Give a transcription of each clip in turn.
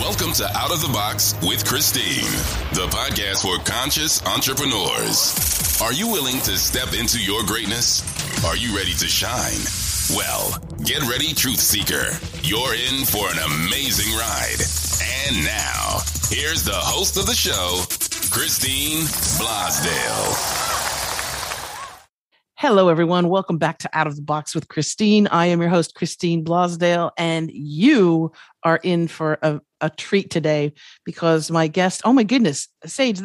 Welcome to Out of the Box with Christine, the podcast for conscious entrepreneurs. Are you willing to step into your greatness? Are you ready to shine? Well, get ready, Truth Seeker. You're in for an amazing ride. And now, here's the host of the show, Christine Blosdale. Hello, everyone. Welcome back to Out of the Box with Christine. I am your host, Christine Blosdale, and you are in for a, a treat today because my guest, oh my goodness, Sage,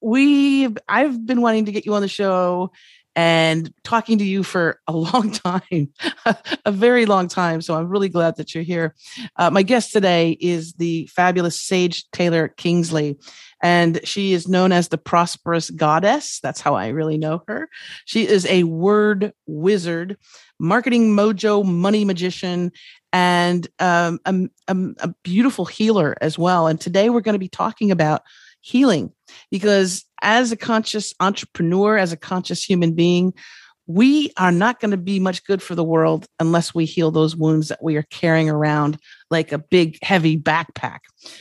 we I've been wanting to get you on the show and talking to you for a long time, a very long time. So I'm really glad that you're here. Uh, my guest today is the fabulous Sage Taylor Kingsley and she is known as the prosperous goddess. That's how I really know her. She is a word wizard, marketing mojo, money magician, and um, a, a, a beautiful healer as well. And today we're going to be talking about healing because as a conscious entrepreneur, as a conscious human being, we are not going to be much good for the world unless we heal those wounds that we are carrying around like a big, heavy backpack.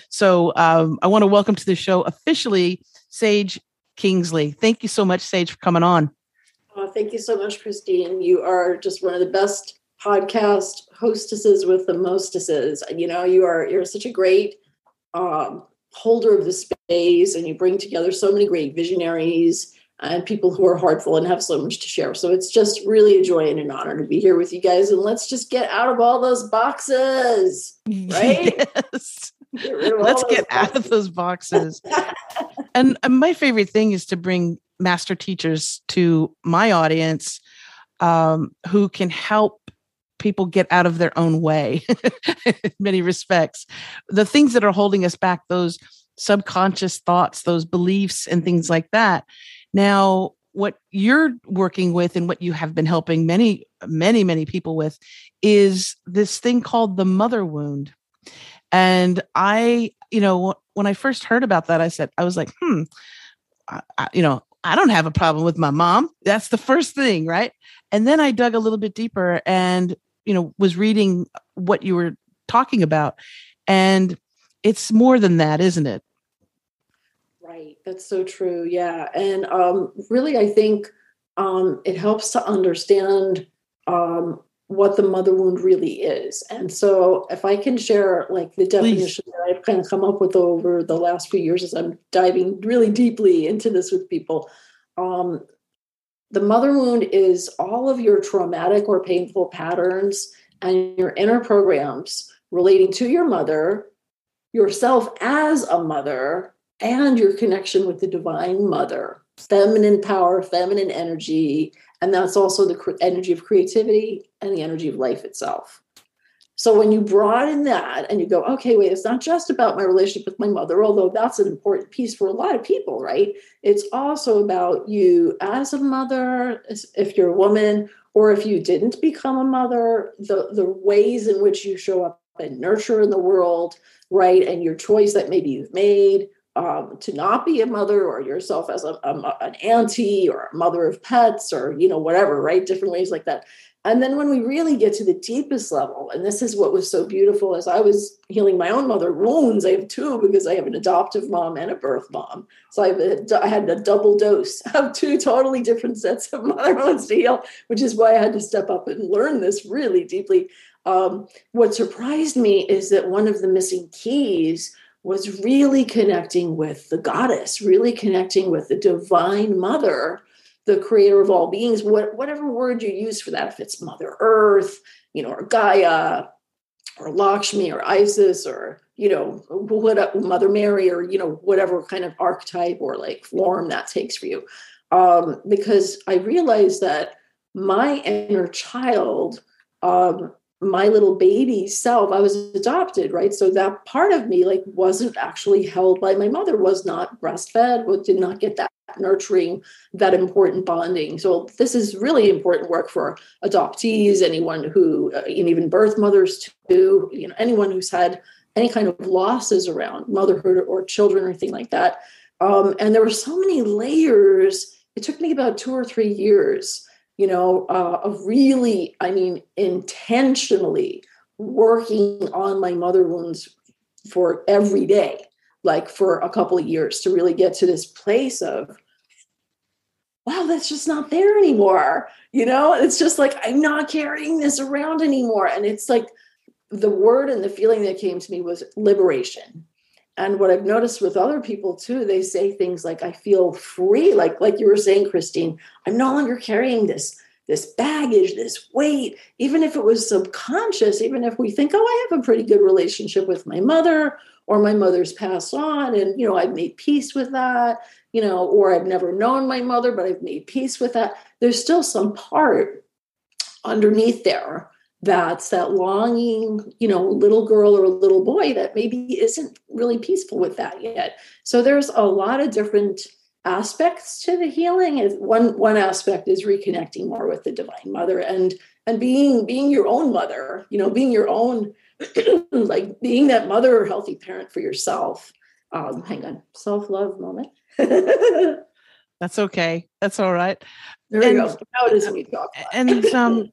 So um, I want to welcome to the show officially Sage Kingsley. Thank you so much, Sage, for coming on. Oh, thank you so much, Christine. You are just one of the best podcast hostesses with the mostesses. You know, you are you're such a great um, holder of the space, and you bring together so many great visionaries and people who are heartful and have so much to share. So it's just really a joy and an honor to be here with you guys. And let's just get out of all those boxes, right? Yes. Get let's get boxes. out of those boxes. and, and my favorite thing is to bring master teachers to my audience um, who can help people get out of their own way in many respects. The things that are holding us back, those subconscious thoughts, those beliefs, and things like that now, what you're working with and what you have been helping many, many, many people with is this thing called the mother wound. And I, you know, when I first heard about that, I said, I was like, hmm, I, you know, I don't have a problem with my mom. That's the first thing, right? And then I dug a little bit deeper and, you know, was reading what you were talking about. And it's more than that, isn't it? Right. That's so true. Yeah. And um, really, I think um, it helps to understand um, what the mother wound really is. And so, if I can share like the definition Please. that I've kind of come up with over the last few years as I'm diving really deeply into this with people, um, the mother wound is all of your traumatic or painful patterns and your inner programs relating to your mother, yourself as a mother, and your connection with the divine mother, feminine power, feminine energy. And that's also the energy of creativity and the energy of life itself. So when you broaden that and you go, okay, wait, it's not just about my relationship with my mother, although that's an important piece for a lot of people, right? It's also about you as a mother, if you're a woman, or if you didn't become a mother, the, the ways in which you show up and nurture in the world, right? And your choice that maybe you've made, um, to not be a mother or yourself as a, a, an auntie or a mother of pets or you know whatever right? Different ways like that. And then when we really get to the deepest level and this is what was so beautiful as i was healing my own mother wounds i have two because i have an adoptive mom and a birth mom. So i, I had a double dose of two totally different sets of mother wounds to heal which is why i had to step up and learn this really deeply. Um, what surprised me is that one of the missing keys was really connecting with the goddess, really connecting with the divine mother, the creator of all beings, what, whatever word you use for that, if it's Mother Earth, you know, or Gaia, or Lakshmi, or Isis, or you know, what Mother Mary, or you know, whatever kind of archetype or like form that takes for you. Um, because I realized that my inner child um, my little baby self i was adopted right? So that part of me like wasn't actually held by my mother was not breastfed was, did not get that nurturing that important bonding. So this is really important work for adoptees anyone who uh, and even birth mothers too you know anyone who's had any kind of losses around motherhood or children or anything like that. Um, and there were so many layers. It took me about two or three years you know, uh, of really, I mean, intentionally working on my mother wounds for every day, like for a couple of years to really get to this place of, wow, that's just not there anymore. You know, it's just like, I'm not carrying this around anymore. And it's like the word and the feeling that came to me was liberation. And what I've noticed with other people too, they say things like, I feel free, like like you were saying, Christine, I'm no longer carrying this this baggage, this weight, even if it was subconscious, even if we think, oh, I have a pretty good relationship with my mother, or my mother's passed on, and you know, I've made peace with that, you know, or I've never known my mother, but I've made peace with that. There's still some part underneath there that's that longing, you know, little girl or a little boy that maybe isn't really peaceful with that yet. So there's a lot of different aspects to the healing. One one aspect is reconnecting more with the divine mother and and being being your own mother you know being your own like being that mother or healthy parent for yourself. Um hang on self-love moment. That's okay. That's all right. There and, we go. Now it is we talk and um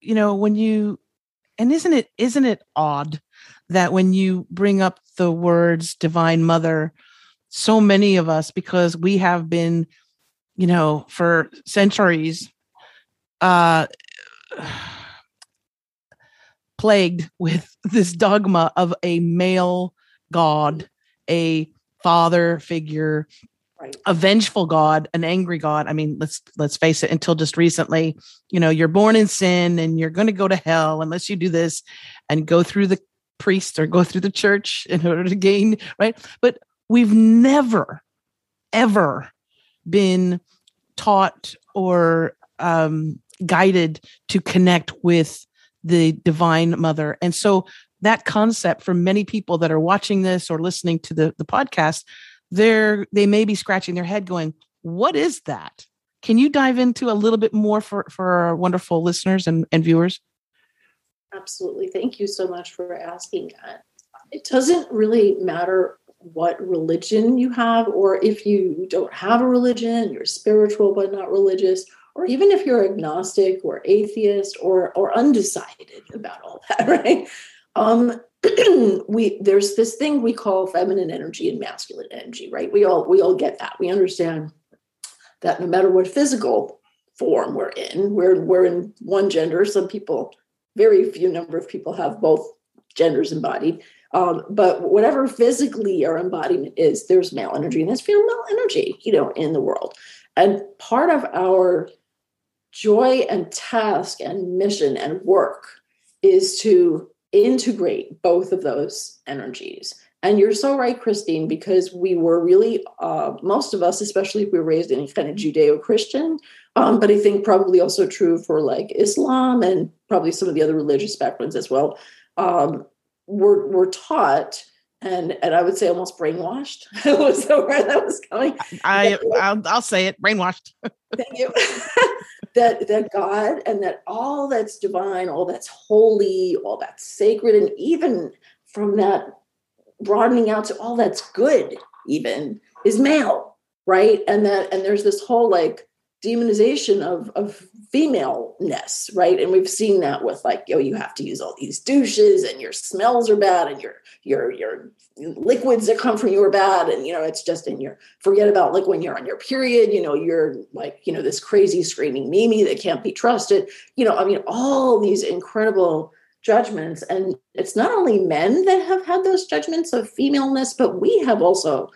you know when you and isn't it isn't it odd that when you bring up the words divine mother so many of us because we have been you know for centuries uh plagued with this dogma of a male god a father figure right. a vengeful god an angry god i mean let's let's face it until just recently you know you're born in sin and you're going to go to hell unless you do this and go through the priest or go through the church in order to gain right but we've never, ever been taught or um, guided to connect with the divine mother. And so that concept for many people that are watching this or listening to the, the podcast, they're they may be scratching their head going, what is that? Can you dive into a little bit more for, for our wonderful listeners and, and viewers? Absolutely. Thank you so much for asking that. It doesn't really matter what religion you have, or if you don't have a religion, you're spiritual but not religious, or even if you're agnostic or atheist or or undecided about all that, right? Um, we there's this thing we call feminine energy and masculine energy, right? We all we all get that. We understand that no matter what physical form we're in, we're we're in one gender. Some people, very few number of people have both genders embodied. Um, but whatever physically our embodiment is, there's male energy and there's female energy, you know, in the world. And part of our joy and task and mission and work is to integrate both of those energies. And you're so right, Christine, because we were really, uh, most of us, especially if we were raised in kind of Judeo Christian, um, but I think probably also true for like Islam and probably some of the other religious backgrounds as well. Um, were were taught and and I would say almost brainwashed was the word that was coming. I I'll, I'll say it, brainwashed. thank you. that that God and that all that's divine, all that's holy, all that's sacred, and even from that broadening out to all that's good, even is male, right? And that and there's this whole like demonization of of femaleness, right? And we've seen that with like, yo, you have to use all these douches and your smells are bad and your your your liquids that come from you are bad. And you know, it's just in your forget about like when you're on your period, you know, you're like, you know, this crazy screaming Mimi that can't be trusted. You know, I mean, all these incredible judgments. And it's not only men that have had those judgments of femaleness, but we have also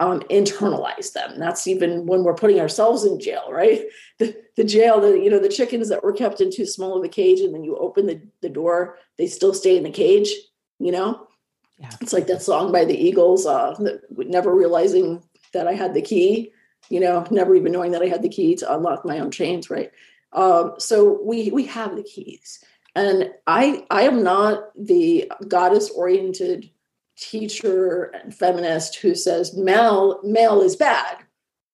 um, internalize them. that's even when we're putting ourselves in jail, right? The, the jail, the you know, the chickens that were kept in too small of a cage, and then you open the, the door, they still stay in the cage. You know, yeah. it's like that song by the Eagles, uh, never realizing that I had the key. You know, never even knowing that I had the key to unlock my own chains, right? Um, so we we have the keys, and I I am not the goddess oriented teacher and feminist who says male male is bad.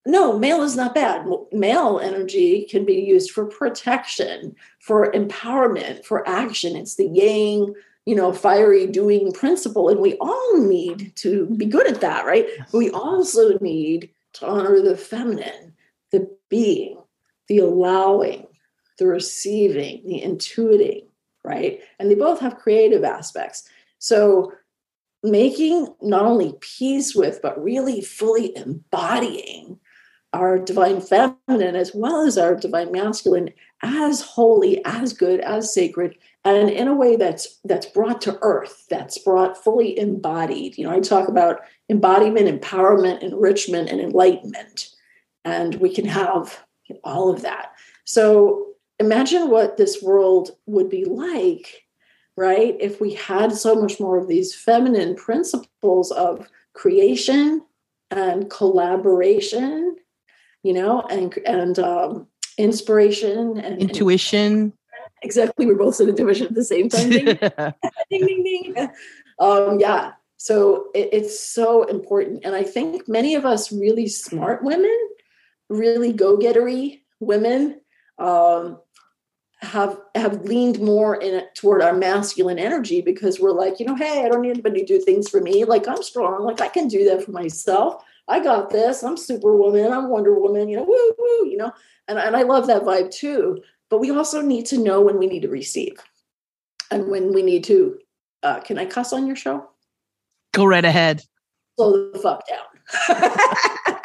No male is not bad. Male energy can be used for protection for empowerment for action. It's the yang you know fiery doing principle and we all need to be good at that right? We also need to honor the feminine the being the allowing the receiving the intuiting right? And they both have creative aspects. So making not only peace with, but really fully embodying our divine feminine as well as our divine masculine as holy, as good, as sacred, and in a way that's that's brought to earth, that's brought fully embodied. You know, I talk about embodiment, empowerment, enrichment, and enlightenment. And we can have all of that. So imagine what this world would be like, right? If we had so much more of these feminine principles of creation and collaboration, you know, and and um, inspiration and intuition. And, exactly, we're both in intuition at the same time. ding, ding, ding. Um, yeah. So it, it's so important, and I think many of us really smart women, really go-gettery women, um, have have leaned more in it toward our masculine energy because we're like, you know, hey, I don't need anybody to do things for me. Like I'm strong. Like I can do that for myself. I got this. I'm Superwoman. I'm Wonder Woman. You know, woo woo. You know, and and I love that vibe too. But we also need to know when we need to receive, and when we need to. Uh, can I cuss on your show? Go right ahead. Slow the fuck down.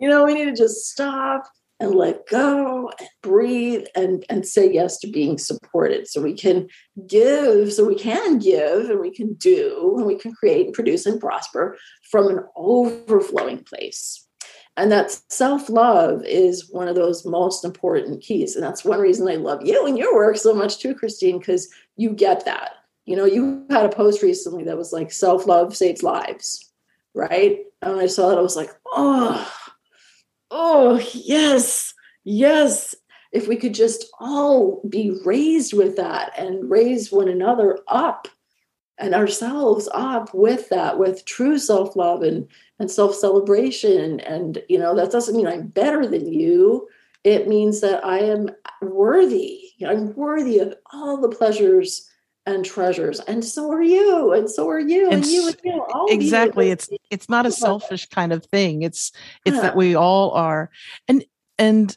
you know, we need to just stop and let go and breathe and, and say yes to being supported. So we can give so we can give and we can do and we can create and produce and prosper from an overflowing place. And that self-love is one of those most important keys. And that's one reason i love you and your work so much too christine because you get that. You know you had a post recently that was like self-love saves lives right? And when i saw that i was like oh oh, yes, yes. If we could just all be raised with that and raise one another up and ourselves up with that, with true self love and, and self celebration. And, you know, that doesn't mean I'm better than you. It means that I am worthy. I'm worthy of all the pleasures and treasures and so are you and so are you and, and you and you all exactly you. it's it's not a selfish kind of thing it's it's yeah. that we all are and and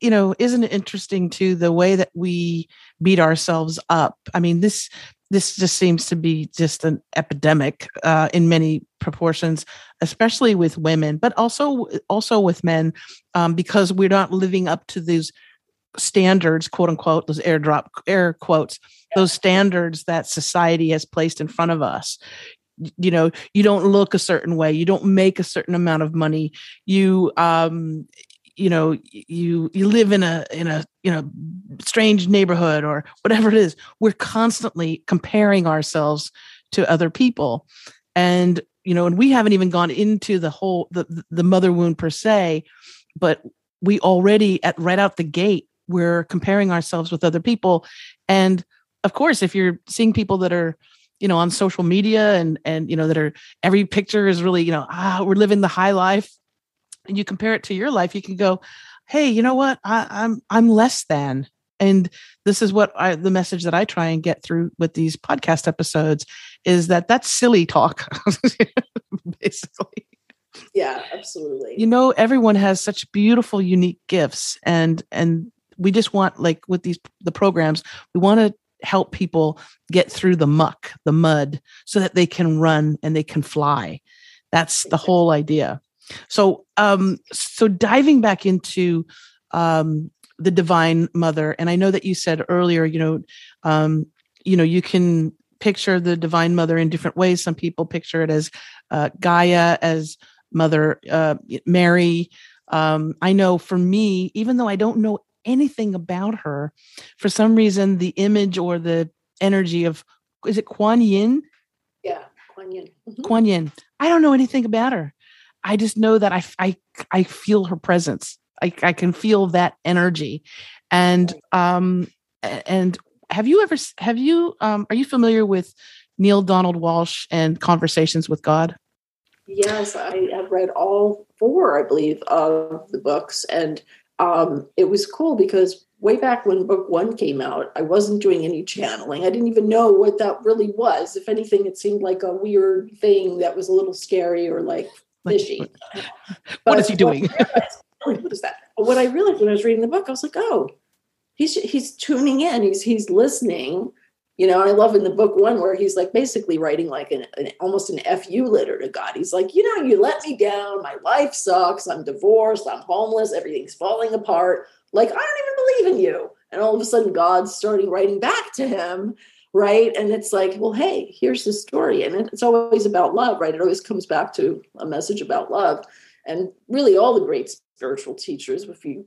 you know isn't it interesting too the way that we beat ourselves up i mean this this just seems to be just an epidemic uh, in many proportions especially with women but also also with men um, because we're not living up to these standards quote unquote those airdrop air quotes those standards that society has placed in front of us. You know you don't look a certain way. You don't make a certain amount of money. You um you know you you live in a in a you know strange neighborhood or whatever it is. We're constantly comparing ourselves to other people. And you know and we haven't even gone into the whole the the mother wound per se but we already at right out the gate we're comparing ourselves with other people. And of course if you're seeing people that are you know on social media and and you know that are every picture is really you know ah we're living the high life and you compare it to your life you can go hey you know what? I, i'm i'm less than. And this is what I, the message that i try and get through with these podcast episodes is that that's silly talk basically. Yeah absolutely. You know everyone has such beautiful unique gifts and and we just want like with these the programs we want to help people get through the muck the mud so that they can run and they can fly. That's the whole idea. So um so diving back into um the divine mother and i know that you said earlier you know um you know you can picture the divine mother in different ways. Some people picture it as uh, gaia as mother uh, mary. Um, i know for me even though i don't know anything about her. For some reason, the image or the energy of is it Kuan Yin? Yeah, Kuan Yin. Mm-hmm. Kuan Yin. I don't know anything about her. I just know that I I I feel her presence. I I can feel that energy, and um and have you ever have you um are you familiar with Neale Donald Walsch and Conversations with God? Yes, I have read all four, I believe, of the books, and um, it was cool because way back when book one came out, I wasn't doing any channeling. I didn't even know what that really was. If anything, it seemed like a weird thing that was a little scary or like fishy. what is he doing? What, what is that? What I realized when I was reading the book, I was like, oh, he's he's tuning in. He's he's listening. You know, I love in the book one where he's like basically writing like an, an almost an fu letter to God. He's like, you know, you let me down. My life sucks. I'm divorced. I'm homeless. Everything's falling apart. Like I don't even believe in you. And all of a sudden, God's starting writing back to him right? And it's like, well, hey, here's the story. And it's always about love, right? It always comes back to a message about love. And really, all the great spiritual teachers, if you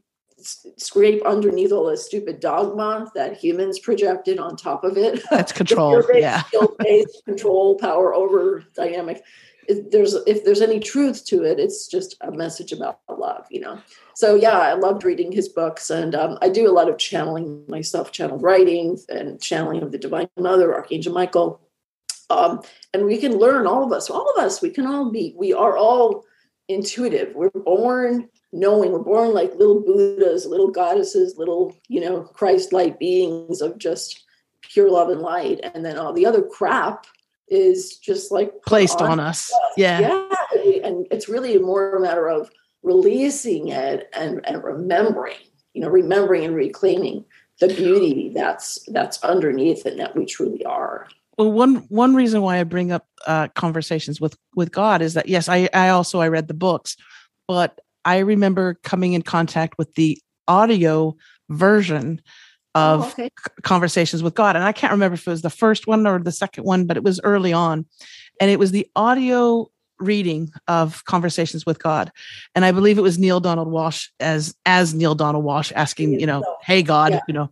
scrape underneath all the stupid dogma that humans projected on top of it, that's control. yeah. control, power over dynamic. If there's if there's any truth to it, it's just a message about love, you know so yeah i loved reading his books and um, i do a lot of channeling myself channel writing and channeling of the divine mother archangel michael um, and we can learn all of us all of us we can all be we are all intuitive we're born knowing we're born like little buddhas little goddesses little you know christ-like beings of just pure love and light and then all the other crap is just like placed on, on us. yeah yeah and it's really more a matter of releasing it and, and remembering, you know, remembering and reclaiming the beauty that's that's underneath and that we truly are. Well, one one reason why I bring up uh, conversations with with God is that yes, I I also I read the books, but I remember coming in contact with the audio version oh, of oh, okay. conversations with God, and I can't remember if it was the first one or the second one, but it was early on, and it was the audio reading of Conversations with God, and I believe it was Neale Donald Walsch as as Neale Donald Walsch asking, you know, "Hey God," yeah. you know.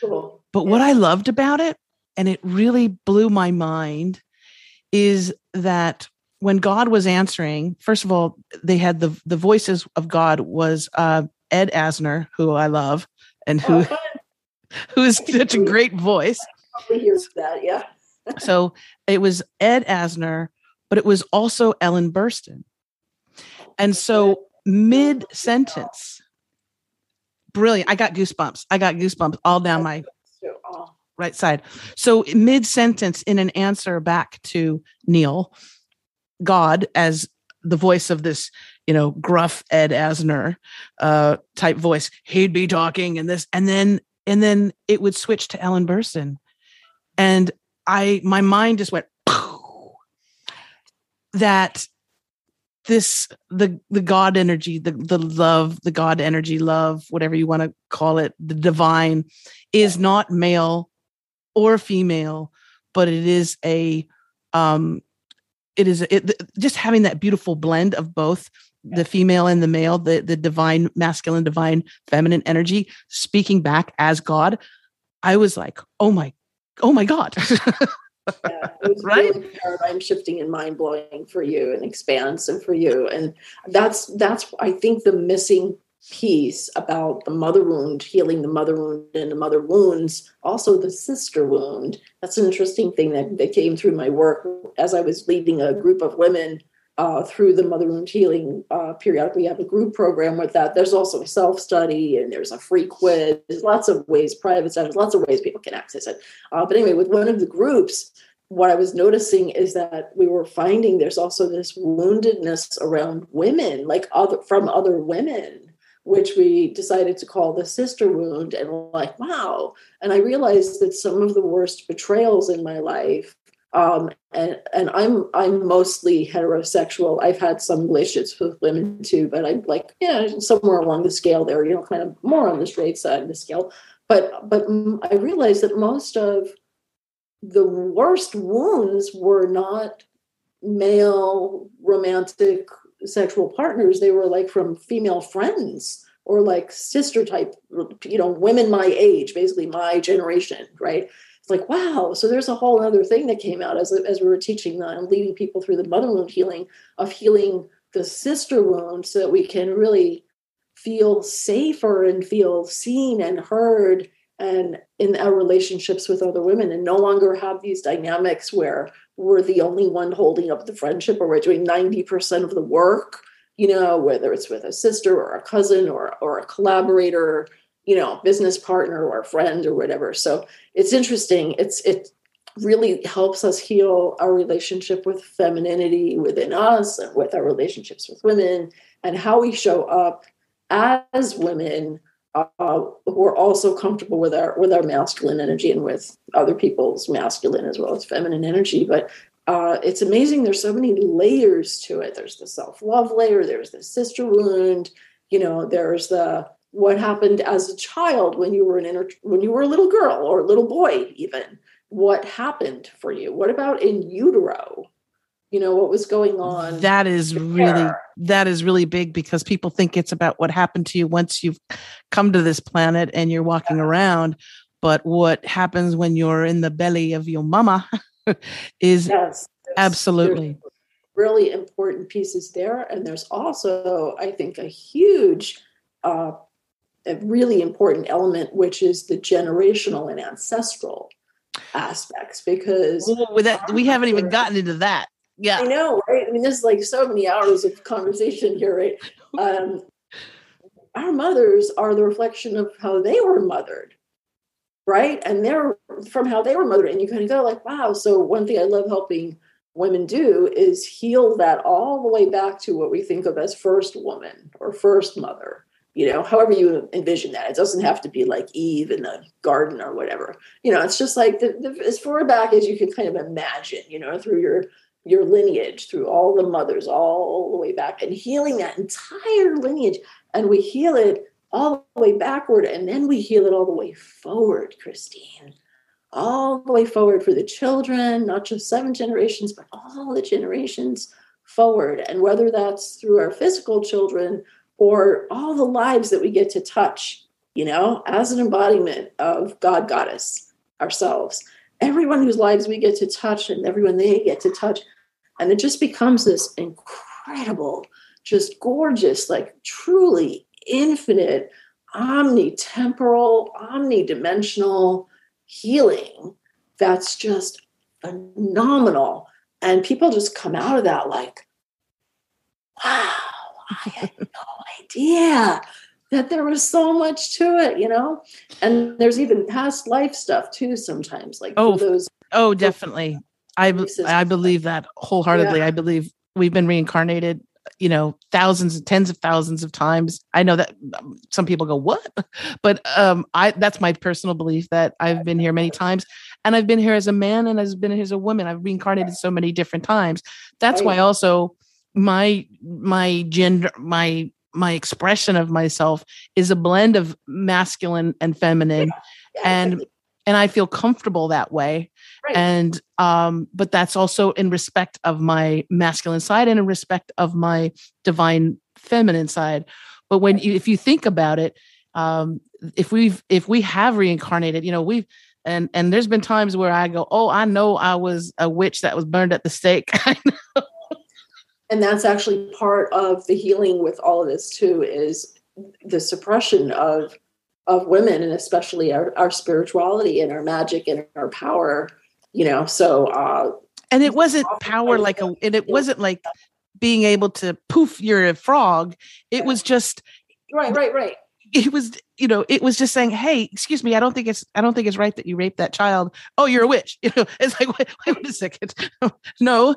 Cool. But yeah. what I loved about it, and it really blew my mind, is that when God was answering, first of all, they had the the voices of God was uh, Ed Asner, who I love, and who oh, who is such a great voice. Hears that, yeah. so it was Ed Asner but it was also Ellen Burstyn. And so mid sentence, brilliant. I got goosebumps. I got goosebumps all down my right side. So mid sentence in an answer back to Neale, God as the voice of this, you know, gruff Ed Asner uh, type voice, he'd be talking and this, and then and then it would switch to Ellen Burstyn, and I my mind just went that this the the god energy the the love the god energy love whatever you want to call it the divine is not male or female but it is a um it is it, just having that beautiful blend of both the female and the male the the divine masculine divine feminine energy speaking back as god i was like oh my oh my god yeah, it was right? really paradigm shifting and mind blowing for you and expansive for you. And that's that's I think the missing piece about the mother wound, healing the mother wound and the mother wounds, also the sister wound. That's an interesting thing that, that came through my work as I was leading a group of women uh, through the mother wound healing uh, periodically have a group program with that. There's also a self-study and there's a free quiz. There's lots of ways private there's lots of ways people can access it. Uh, but anyway with one of the groups what i was noticing is that we were finding there's also this woundedness around women like other from other women which we decided to call the sister wound and like wow and i realized that some of the worst betrayals in my life um, and and I'm I'm mostly heterosexual. I've had some relationships with women too, but I'm like yeah somewhere along the scale there, you know, kind of more on the straight side of the scale. But but I realized that most of the worst wounds were not male romantic sexual partners; they were like from female friends or like sister type, you know, women my age, basically my generation, right? It's like wow so there's a whole other thing that came out as, as we were teaching that and leading people through the mother wound healing of healing the sister wound so that we can really feel safer and feel seen and heard and in our relationships with other women and no longer have these dynamics where we're the only one holding up the friendship or we're doing 90% of the work you know whether it's with a sister or a cousin or or a collaborator you know business partner or a friend or whatever. So it's interesting. It's it really helps us heal our relationship with femininity within us and with our relationships with women and how we show up as women uh, who are also comfortable with our with our masculine energy and with other people's masculine as well as feminine energy. But uh, it's amazing. There's so many layers to it. There's the self love layer. There's the sister wound. You know, there's the what happened as a child when you were an inner when you were a little girl or a little boy even what happened for you what about in utero you know what was going on that is really that is really big because people think it's about what happened to you once you've come to this planet and you're walking around but what happens when you're in the belly of your mama is yes, absolutely really important pieces there and there's also i think a huge uh, a really important element which is the generational and ancestral aspects because well, with that we haven't even gotten into that yeah i know right i mean there's like so many hours of conversation here right um, our mothers are the reflection of how they were mothered right and they're from how they were mothered and you kind of go like wow so one thing i love helping women do is heal that all the way back to what we think of as first woman or first mother you know, however you envision that. It doesn't have to be like Eve in the garden or whatever. You know, it's just like the, the, as far back as you can kind of imagine, you know, through your your lineage, through all the mothers, all the way back, and healing that entire lineage. And we heal it all the way backward, and then we heal it all the way forward, Christine. All the way forward for the children, not just seven generations, but all the generations forward. And whether that's through our physical children or all the lives that we get to touch, you know, as an embodiment of God, Goddess, ourselves. Everyone whose lives we get to touch and everyone they get to touch. And it just becomes this incredible, just gorgeous, like truly infinite, omnitemporal, omnidimensional healing that's just phenomenal. And people just come out of that like, wow, I had no idea that there was so much to it, you know? And there's even past life stuff too sometimes, like oh, those. Oh, definitely. I, I believe that wholeheartedly. Yeah. I believe we've been reincarnated, you know, thousands and tens of thousands of times. I know that um, some people go, what? But um, I, that's my personal belief that I've been here many times and I've been here as a man and I've been here as a woman. I've reincarnated so many different times. That's why also my my gender my my expression of myself is a blend of masculine and feminine yeah, yeah, and exactly. and i feel comfortable that way right. and um but that's also in respect of my masculine side and in respect of my divine feminine side. But when you if you think about it um if we've if we have reincarnated you know we've and and there's been times where i go oh i know i was a witch that was burned at the stake. I know and that's actually part of the healing with all of this too is the suppression of of women and especially our, our spirituality and our magic and our power you know so uh and it wasn't power like a and it wasn't like being able to poof you're a frog. It was just right right right. It was you know it was just saying hey excuse me i don't think it's i don't think it's right that you raped that child. Oh you're a witch. You know it's like wait, wait a second. No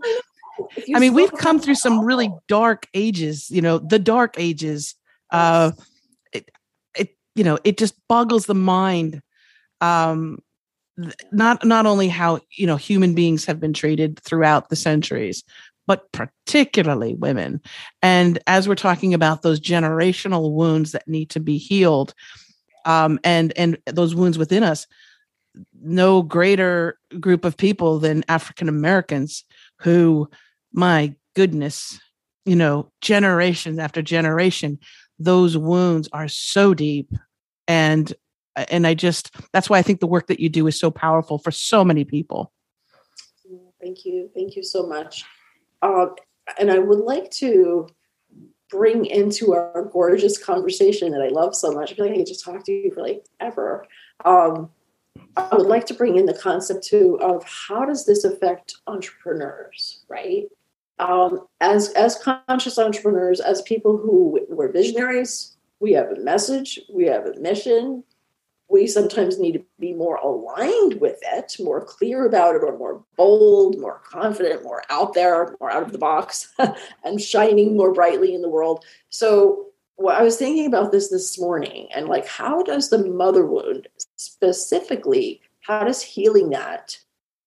I mean, we've come through some really dark ages, you know, the dark ages. Uh, it, it, you know, it just boggles the mind. Um, not not only how you know human beings have been treated throughout the centuries, but particularly women. And as we're talking about those generational wounds that need to be healed, um, and and those wounds within us, no greater group of people than African Americans who my goodness, you know, generations after generation, those wounds are so deep. And and I just that's why I think the work that you do is so powerful for so many people. Thank you. Thank you so much. Um, and I would like to bring into our gorgeous conversation that I love so much. I feel like I could just talk to you for like ever. Um, I would like to bring in the concept too of how does this affect entrepreneurs, right? um, as as conscious entrepreneurs, as people who were visionaries, we have a message, we have a mission. We sometimes need to be more aligned with it, more clear about it, or more bold, more confident, more out there, more out of the box, and shining more brightly in the world. So well, I was thinking about this this morning and like, how does the mother wound specifically, how does healing that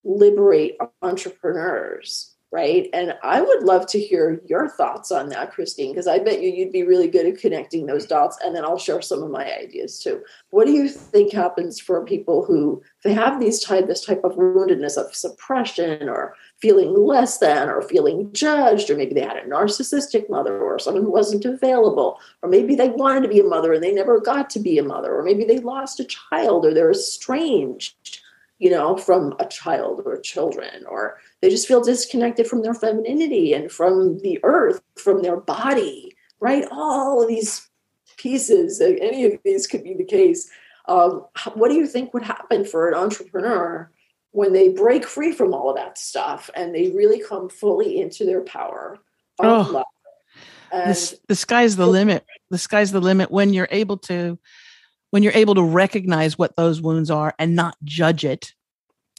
liberate entrepreneurs? Right. And I would love to hear your thoughts on that, Christine, because I bet you you'd be really good at connecting those dots. And then I'll share some of my ideas too. What do you think happens for people who they have these type this type of woundedness of suppression or feeling less than or feeling judged, or maybe they had a narcissistic mother or someone who wasn't available, or maybe they wanted to be a mother and they never got to be a mother, or maybe they lost a child or they're estranged, you know, from a child or children, or they just feel disconnected from their femininity and from the earth, from their body, right? All of these pieces, any of these could be the case. Um, what do you think would happen for an entrepreneur when they break free from all of that stuff and they really come fully into their power of oh, love. The, the sky's the limit. The sky's the limit when you're able to when you're able to recognize what those wounds are and not judge it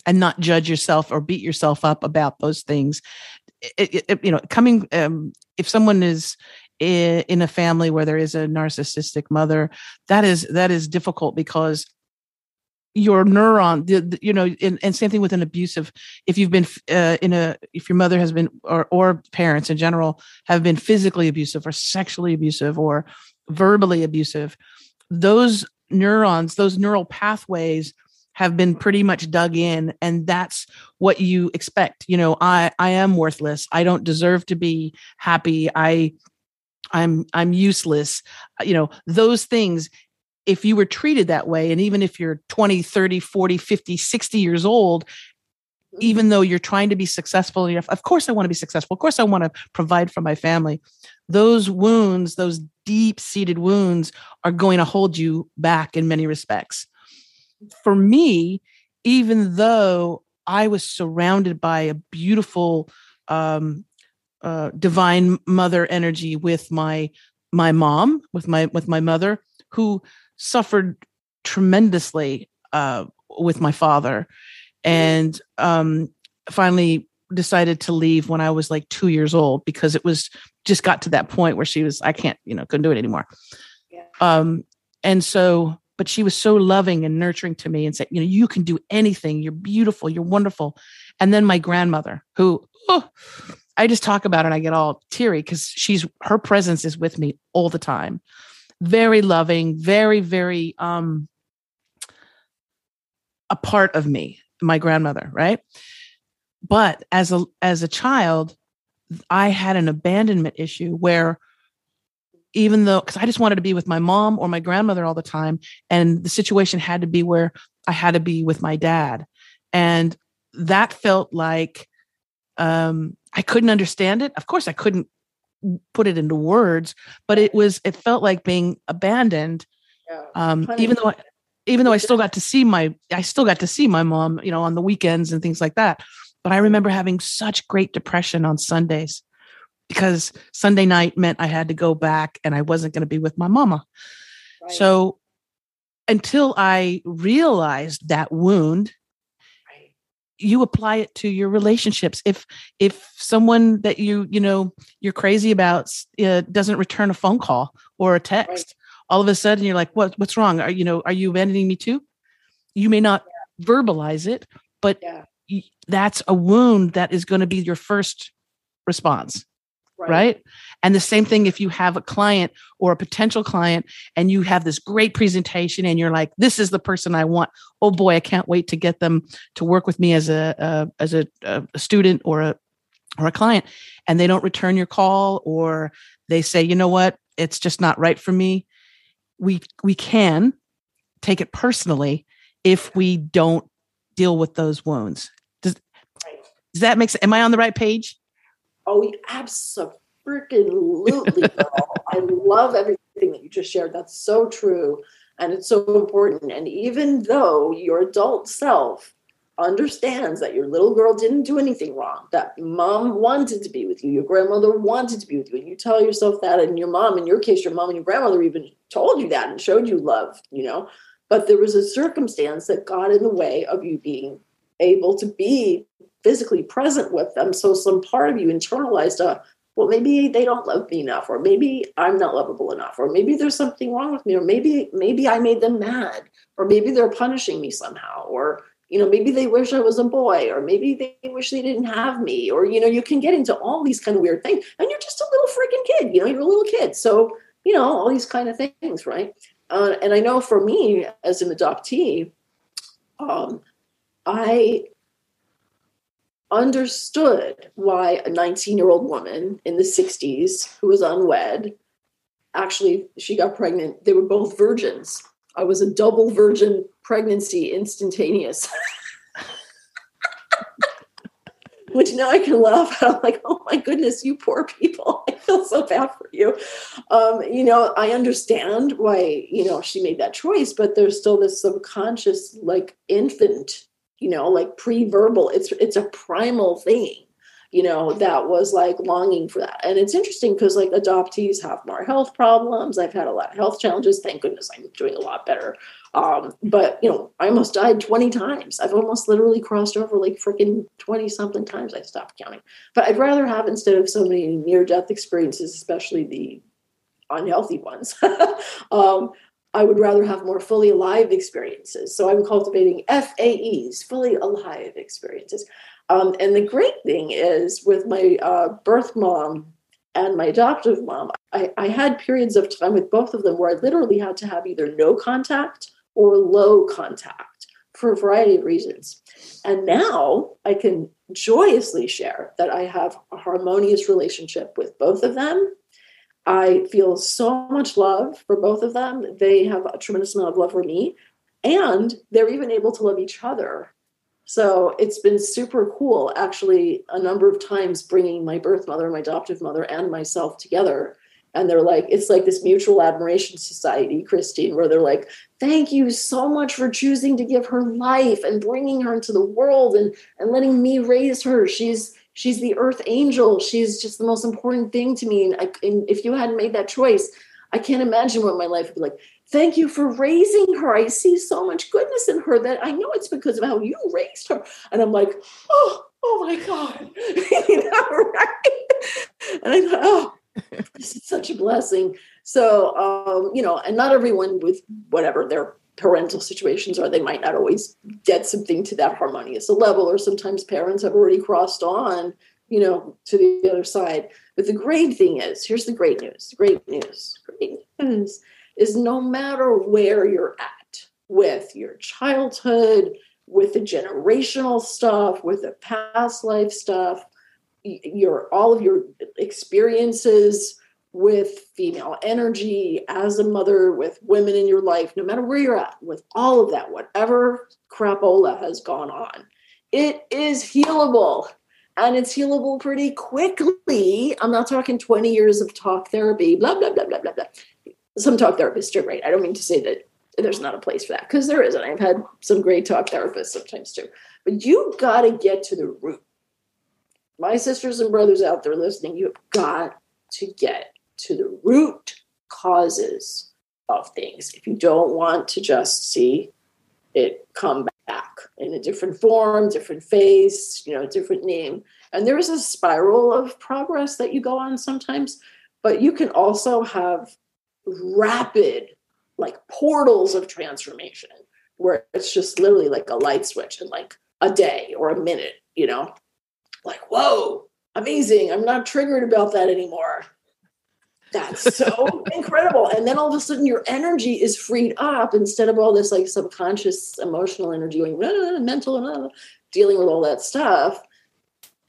and not judge yourself or beat yourself up about those things. It, it, you know, coming um, if someone is in a family where there is a narcissistic mother, that is that is difficult because your neuron you know and, and, same thing with an abusive if you've been uh, in a if your mother has been or or parents in general have been physically abusive or sexually abusive or verbally abusive those neurons those neural pathways have been pretty much dug in and that's what you expect. You know i i am worthless. I don't deserve to be happy. I i'm i'm useless. Uh, you know those things if you were treated that way and even if you're 20 30 40 50 60 years old even though you're trying to be successful enough, of course i want to be successful of course i want to provide for my family. Those wounds those deep seated wounds are going to hold you back in many respects. For me even though i was surrounded by a beautiful um, uh, divine mother energy with my my mom with my with my mother who suffered tremendously uh, with my father and um, finally decided to leave when I was like two years old because it was just got to that point where she was, I can't, you know, couldn't do it anymore. Yeah. Um, and so, but she was so loving and nurturing to me and said, you know, you can do anything. You're beautiful. You're wonderful. And then my grandmother, who, oh, I just talk about it and I get all teary because she's, her presence is with me all the time very loving, very, very um a part of me, my grandmother, right? But as a as a child, I had an abandonment issue where even though because I just wanted to be with my mom or my grandmother all the time, and the situation had to be where I had to be with my dad. And that felt like um, I couldn't understand it. Of course, I couldn't put it into words, but it was it felt like being abandoned. Yeah. Um, even though I, even though I still got to see my I still got to see my mom, you know, on the weekends and things like that. But I remember having such great depression on Sundays because Sunday night meant I had to go back and I wasn't going to be with my mama. Right. So until I realized that wound you apply it to your relationships if if someone that you you know you're crazy about uh, doesn't return a phone call or a text. All of a sudden you're like what what's wrong are you know are you abandoning me too you may not yeah. verbalize it but yeah. that's a wound that is going to be your first response right. right. And the same thing if you have a client or a potential client and you have this great presentation and you're like, this is the person I want. Oh boy, I can't wait to get them to work with me as a uh, as a, a student or a or a client. And they don't return your call or they say, you know what, it's just not right for me. We we can take it personally if we don't deal with those wounds. Does, does that make sense? Am I on the right page? Oh, absolutely, girl. I love everything that you just shared. That's so true. And it's so important. And even though your adult self understands that your little girl didn't do anything wrong, that mom wanted to be with you, your grandmother wanted to be with you, and you tell yourself that, and your mom, in your case, your mom and your grandmother even told you that and showed you love, you know. But there was a circumstance that got in the way of you being able to be physically present with them. So some part of you internalized a, well, maybe they don't love me enough, or maybe I'm not lovable enough, or maybe there's something wrong with me, or maybe maybe I made them mad, or maybe they're punishing me somehow, or you know maybe they wish I was a boy, or maybe they wish they didn't have me, or you know you can get into all these kind of weird things, and you're just a little freaking kid, you know you're a little kid, so you know all these kind of things, right? Uh, and I know for me as an adoptee, um, I understood why a 19 year old woman in the 60s who was unwed actually she got pregnant they were both virgins i was a double virgin pregnancy instantaneous. Which now i can laugh at. I'm like oh my goodness you poor people. I feel so bad for you. Um, you know i understand why you know she made that choice but there's still this subconscious like infant you know like pre-verbal. It's it's a primal thing you know that was like longing for that. And it's interesting because like adoptees have more health problems. I've had a lot of health challenges. Thank goodness i'm doing a lot better. Um, but you know i almost died 20 times. I've almost literally crossed over like freaking 20 something times. I stopped counting. But i'd rather have instead of so many near death experiences especially the unhealthy ones um, I would rather have more fully alive experiences. So I'm cultivating FAEs, fully alive experiences. Um, and the great thing is with my uh, birth mom and my adoptive mom, I, I had periods of time with both of them where I literally had to have either no contact or low contact for a variety of reasons. And now I can joyously share that I have a harmonious relationship with both of them I feel so much love for both of them. They have a tremendous amount of love for me, and they're even able to love each other. So it's been super cool, actually, a number of times bringing my birth mother, my adoptive mother, and myself together. And they're like, it's like this mutual admiration society, Christine, where they're like, thank you so much for choosing to give her life and bringing her into the world and, and letting me raise her. She's she's the earth angel she's just the most important thing to me and, I, and if you hadn't made that choice i can't imagine what my life would be like. Thank you for raising her. I see so much goodness in her that i know it's because of how you raised her. And i'm like oh oh my god. You know, right? and i thought oh this is such a blessing. So um, you know and not everyone with whatever their parental situations are they might not always get something to that harmonious level or sometimes parents have already crossed on you know to the other side but the great thing is here's the great news the great news great news is no matter where you're at with your childhood with the generational stuff with the past life stuff your all of your experiences with female energy, as a mother, with women in your life, no matter where you're at, with all of that, whatever crapola has gone on, it is healable. And it's healable pretty quickly. I'm not talking 20 years of talk therapy, blah, blah, blah, blah, blah, blah. Some talk therapists are great. I don't mean to say that there's not a place for that because there isn't. I've had some great talk therapists sometimes too. But you got to get to the root. My sisters and brothers out there listening, you've got to get to the root causes of things. If you don't want to just see it come back in a different form, different face, you know, different name. And there is a spiral of progress that you go on sometimes, but you can also have rapid, like portals of transformation where it's just literally like a light switch in like a day or a minute, you know, like, whoa, amazing. I'm not triggered about that anymore. That's so incredible. And then all of a sudden your energy is freed up instead of all this like subconscious emotional energy going uh, mental and uh, dealing with all that stuff,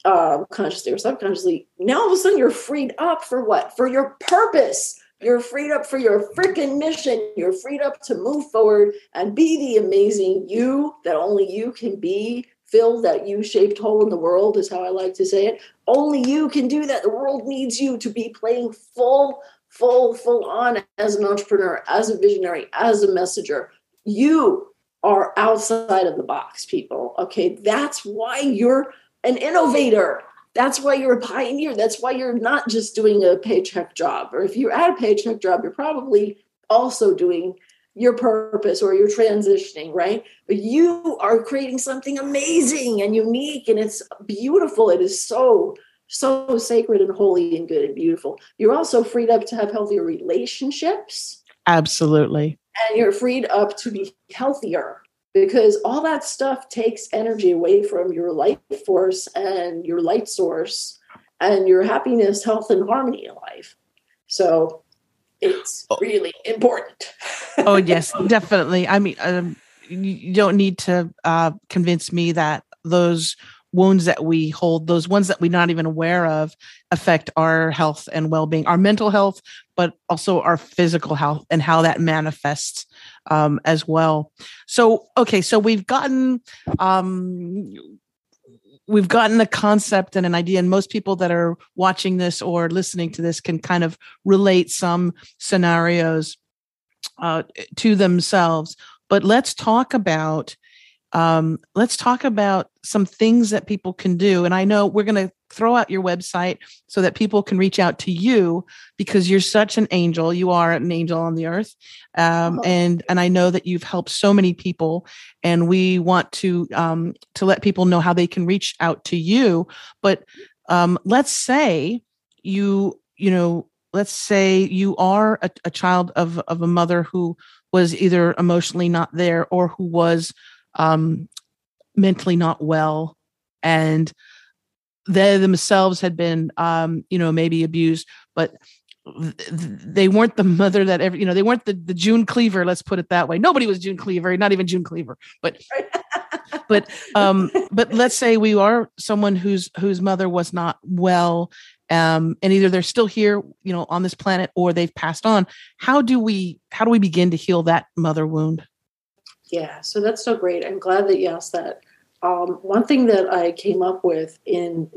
um, consciously or subconsciously. Now all of a sudden you're freed up for what? For your purpose. You're freed up for your freaking mission. You're freed up to move forward and be the amazing you that only you can be fill that U-shaped hole in the world is how I like to say it. Only you can do that. The world needs you to be playing full, full, full on as an entrepreneur, as a visionary, as a messenger. You are outside of the box, people. Okay, that's why you're an innovator. That's why you're a pioneer. That's why you're not just doing a paycheck job. Or if you're at a paycheck job, you're probably also doing your purpose or you're transitioning, right? But you are creating something amazing and unique and it's beautiful. It is so so sacred and holy and good and beautiful. You're also freed up to have healthier relationships. Absolutely. And you're freed up to be healthier because all that stuff takes energy away from your life force and your light source and your happiness, health, and harmony in life. So it's oh. really important. oh, yes, definitely. I mean, um, you don't need to uh, convince me that those wounds that we hold, those ones that we're not even aware of, affect our health and well being, our mental health, but also our physical health and how that manifests um, as well. So, okay, so we've gotten. Um, we've gotten a concept and an idea and most people that are watching this or listening to this can kind of relate some scenarios uh, to themselves but let's talk about um, let's talk about some things that people can do. And I know we're going to throw out your website so that people can reach out to you because you're such an angel. You are an angel on the earth, um, oh. and and I know that you've helped so many people. And we want to um, to let people know how they can reach out to you. But um, let's say you you know let's say you are a, a child of of a mother who was either emotionally not there or who was um, mentally not well and they themselves had been um, you know maybe abused but they weren't the mother that ever you know they weren't the, the june cleaver let's put it that way. Nobody was june cleaver not even june cleaver but but um but let's say we are someone whose whose mother was not well um, and either they're still here, you know, on this planet, or they've passed on. How do we how do we begin to heal that mother wound? Yeah, so that's so great. I'm glad that you asked that. Um, one thing that I came up with in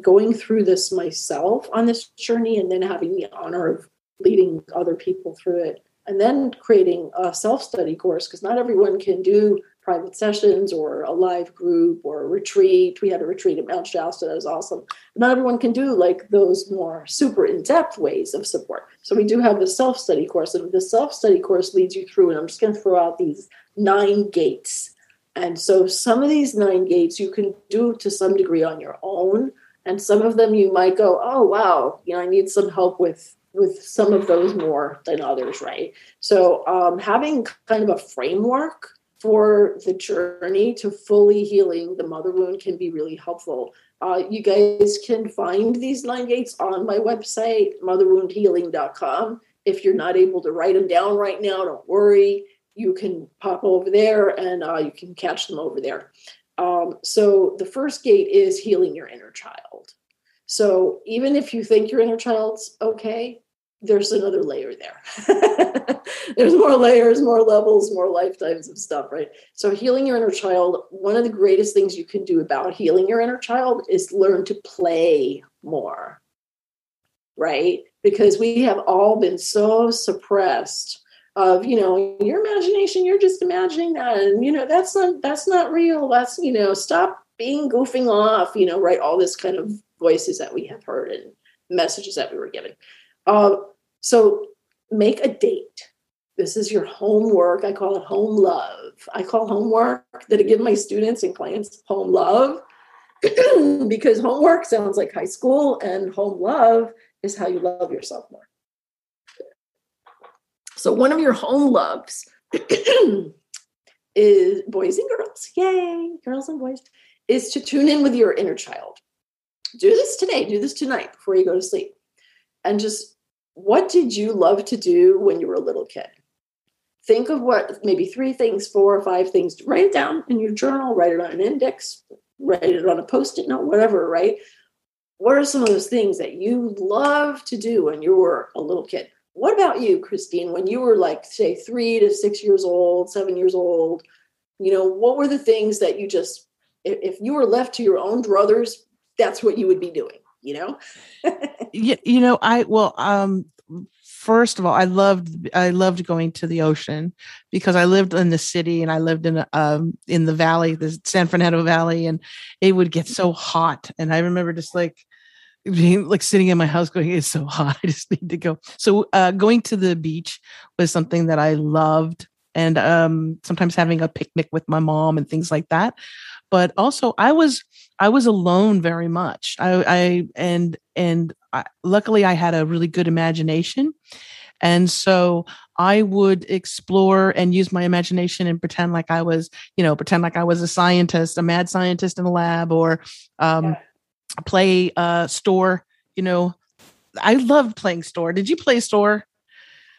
going through this myself on this journey, and then having the honor of leading other people through it, and then creating a self study course because not everyone can do private sessions or a live group or a retreat. We had a retreat at Mount Shasta that was awesome. Not everyone can do like those more super in depth ways of support. So we do have the self study course, and the self study course leads you through. And I'm just going to throw out these nine gates. And so some of these nine gates you can do to some degree on your own. And some of them you might go, oh, wow, you know, I need some help with with some of those more than others, right? So um, having kind of a framework for the journey to fully healing the mother wound can be really helpful. Uh, you guys can find these nine gates on my website, motherwoundhealing.com. If you're not able to write them down right now, don't worry. You can pop over there and uh, you can catch them over there. Um, so, the first gate is healing your inner child. So, even if you think your inner child's okay, there's another layer there. there's more layers, more levels, more lifetimes of stuff, right? So, healing your inner child, one of the greatest things you can do about healing your inner child is learn to play more, right? Because we have all been so suppressed of you know your imagination you're just imagining that and you know that's not that's not real that's you know stop being goofing off you know right all this kind of voices that we have heard and messages that we were given uh, so make a date. This is your homework. I call it home love. I call homework that I give my students and clients home love because homework sounds like high school and home love is how you love yourself more. So one of your home loves is boys and girls. Yay, girls and boys is to tune in with your inner child. Do this today, do this tonight before you go to sleep. And just what did you love to do when you were a little kid? Think of what maybe three things, four or five things. Write it down in your journal, write it on an index, write it on a post it note, whatever, right? What are some of those things that you love to do when you were a little kid? What about you, Christine, when you were like, say, three to six years old, seven years old? You know, what were the things that you just, if you were left to your own brothers, that's what you would be doing? You know? You, you know i well um first of all i loved i loved going to the ocean because i lived in the city and i lived in um in the valley the san fernando valley and it would get so hot and i remember just like being like sitting in my house going it's so hot i just need to go. So uh going to the beach was something that i loved and um sometimes having a picnic with my mom and things like that but also I was I was alone very much. I, I and and I, luckily I had a really good imagination, and so I would explore and use my imagination and pretend like I was, you know, pretend like I was a scientist, a mad scientist in a lab, or um, yeah. play uh, store. You know, I loved playing store. Did you play store?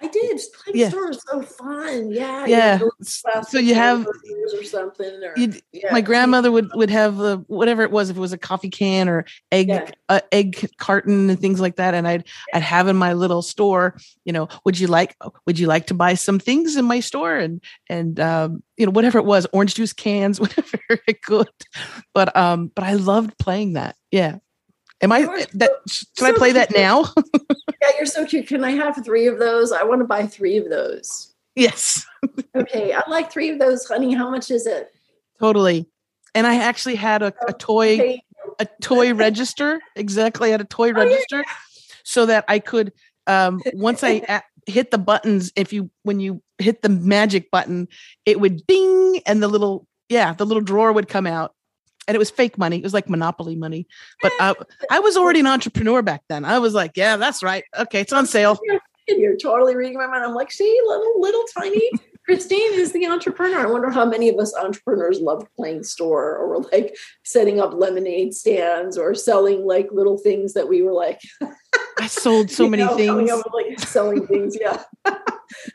I did. Playing yeah. store was so fun. Yeah. Yeah. So you have or something. Or, yeah. My grandmother would would have the whatever it was, if it was a coffee can or egg yeah. uh, egg carton and things like that, and I'd. I'd have in my little store. You know, would you like would you like to buy some things in my store and and um, you know whatever it was, orange juice cans, whatever I could. But um, but I loved playing that. Yeah. Am I that should I play that now? yeah, you're so cute. Can I have three of those? I want to buy three of those. Yes. okay, I like three of those, honey. How much is it? Totally. And I actually had a, a toy a toy register. Exactly, I had a toy oh, register yeah. so that I could um once I a- hit the buttons if you when you hit the magic button it would ding and the little yeah the little drawer would come out and it was fake money. It was like monopoly money. But uh, I was already an entrepreneur back then. I was like, yeah, that's right. Okay, it's on sale. You're totally reading my mind. I'm like, see, little little tiny Christine is the entrepreneur. I wonder how many of us entrepreneurs loved playing store or like setting up lemonade stands or selling like little things that we were like. I sold so many know, things. Up, like selling things, yeah.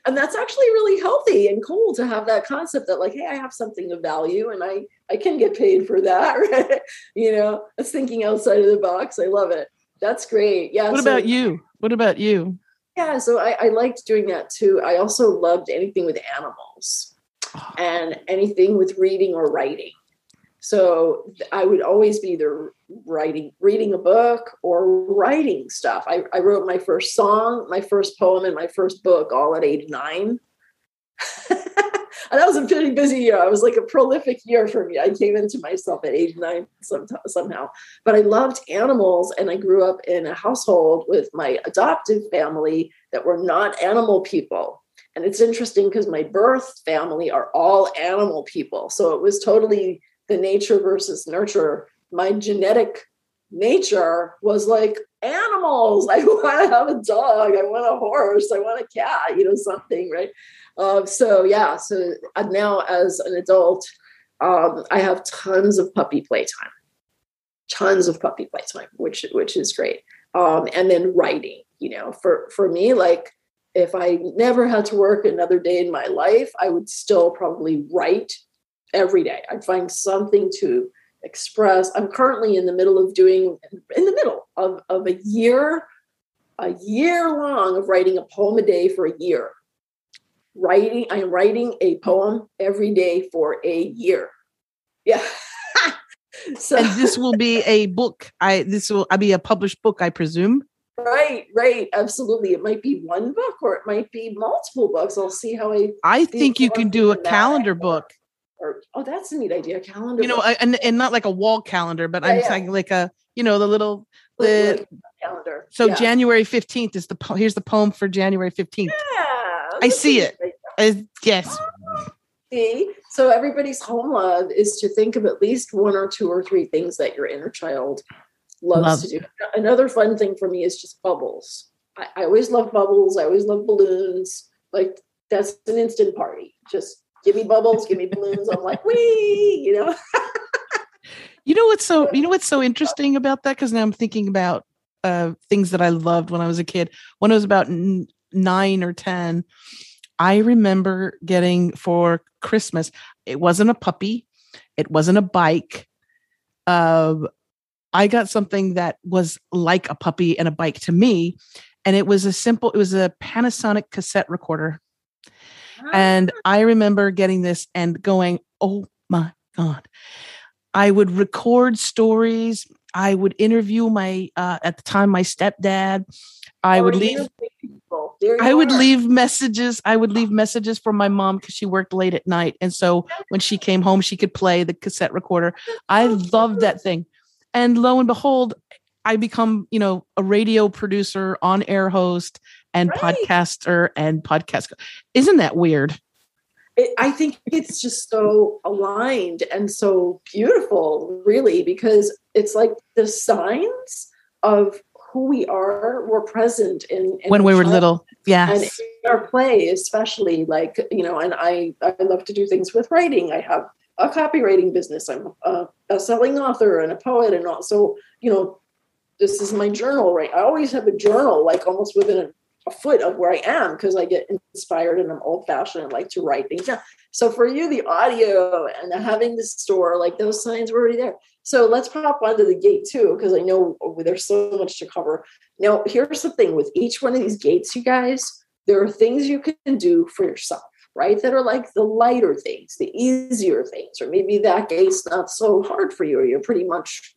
and that's actually really healthy and cool to have that concept that like, hey, I have something of value and I I can get paid for that, right? You know, thinking outside of the box. I love it. That's great. Yeah. What so, about you? What about you? Yeah, so I, I liked doing that too. I also loved anything with animals oh. and anything with reading or writing. So I would always be either writing, reading a book or writing stuff. I, I wrote my first song, my first poem, and my first book all at age nine. and that was a pretty busy year. I was like a prolific year for me. I came into myself at age nine somehow. But I loved animals, and I grew up in a household with my adoptive family that were not animal people. And it's interesting because my birth family are all animal people. So it was totally the nature versus nurture. My genetic nature was like animals. I want to have a dog. I want a horse. I want a cat, you know, something, right? Uh, so yeah, so now as an adult, um, I have tons of puppy playtime, tons of puppy playtime, which which is great. Um, and then writing, you know, for for me, like if I never had to work another day in my life, I would still probably write every day. I'd find something to express. I'm currently in the middle of doing in the middle of, of a year, a year long of writing a poem a day for a year. Writing i'm writing a poem every day for a year. Yeah. So and this will be a book i this will i be a published book i presume? Right right absolutely. It might be one book or it might be multiple books. I'll see how i i think you can do a calendar book or, oh that's a neat idea calendar you know and, and not like a wall calendar but yeah, i'm yeah. saying like a you know the little the like calendar so yeah. january 15th is the po- here's the poem for january 15th yeah I see it. I, yes. Ah, see, so everybody's home love is to think of at least one or two or three things that your inner child loves love. to do. Another fun thing for me is just bubbles. I, I always love bubbles. I always love balloons. Like that's an instant party. Just give me bubbles, give me balloons. I'm like, wee, you know. you know what's so you know what's so interesting about that? Because now I'm thinking about uh, things that I loved when I was a kid. When I was about nine or 10, I remember getting for Christmas, it wasn't a puppy, it wasn't a bike. Uh, I got something that was like a puppy and a bike to me. And it was a simple, it was a Panasonic cassette recorder. And. I remember getting this and going, oh my God. I would record stories. I would interview my, uh, at the time, my stepdad. I would leave. I would leave messages. I would leave messages for my mom because she worked late at night, and so when she came home, she could play the cassette recorder. I loved that thing, and lo and behold, I become you know a radio producer, on air host, and right. podcaster, and podcast. Isn't that weird? it, I think it's just so aligned and so beautiful, really, because it's like the signs of who we are were present in, in when we were little. Yes. And in our play, especially like, you know, and I, I love to do things with writing. I have a copywriting business. I'm a, a selling author and a poet and also you know, this is my journal, right? I always have a journal, like almost within a foot of where I am because I get inspired and I'm old fashioned and like to write things down. So for you, the audio and having the store, like those signs were already there. So let's pop onto the gate too, because I know oh, there's so much to cover. Now, here's the thing with each one of these gates, you guys, there are things you can do for yourself, right? That are like the lighter things, the easier things, or maybe that gate's not so hard for you, or you're pretty much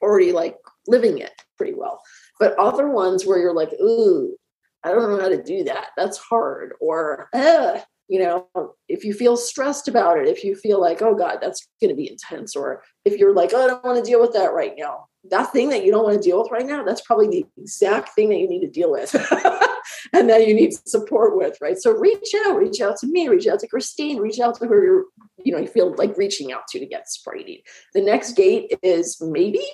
already like living it pretty well. But other ones where you're like, ooh, I don't know how to do that. That's hard. Or, you know, if you feel stressed about it, if you feel like, oh God, that's going to be intense, or if you're like, oh, I don't want to deal with that right now, that thing that you don't want to deal with right now, that's probably the exact thing that you need to deal with and that you need support with, right? So reach out, reach out to me, reach out to Christine, reach out to who you're, you know, you feel like reaching out to to get support The next gate is maybe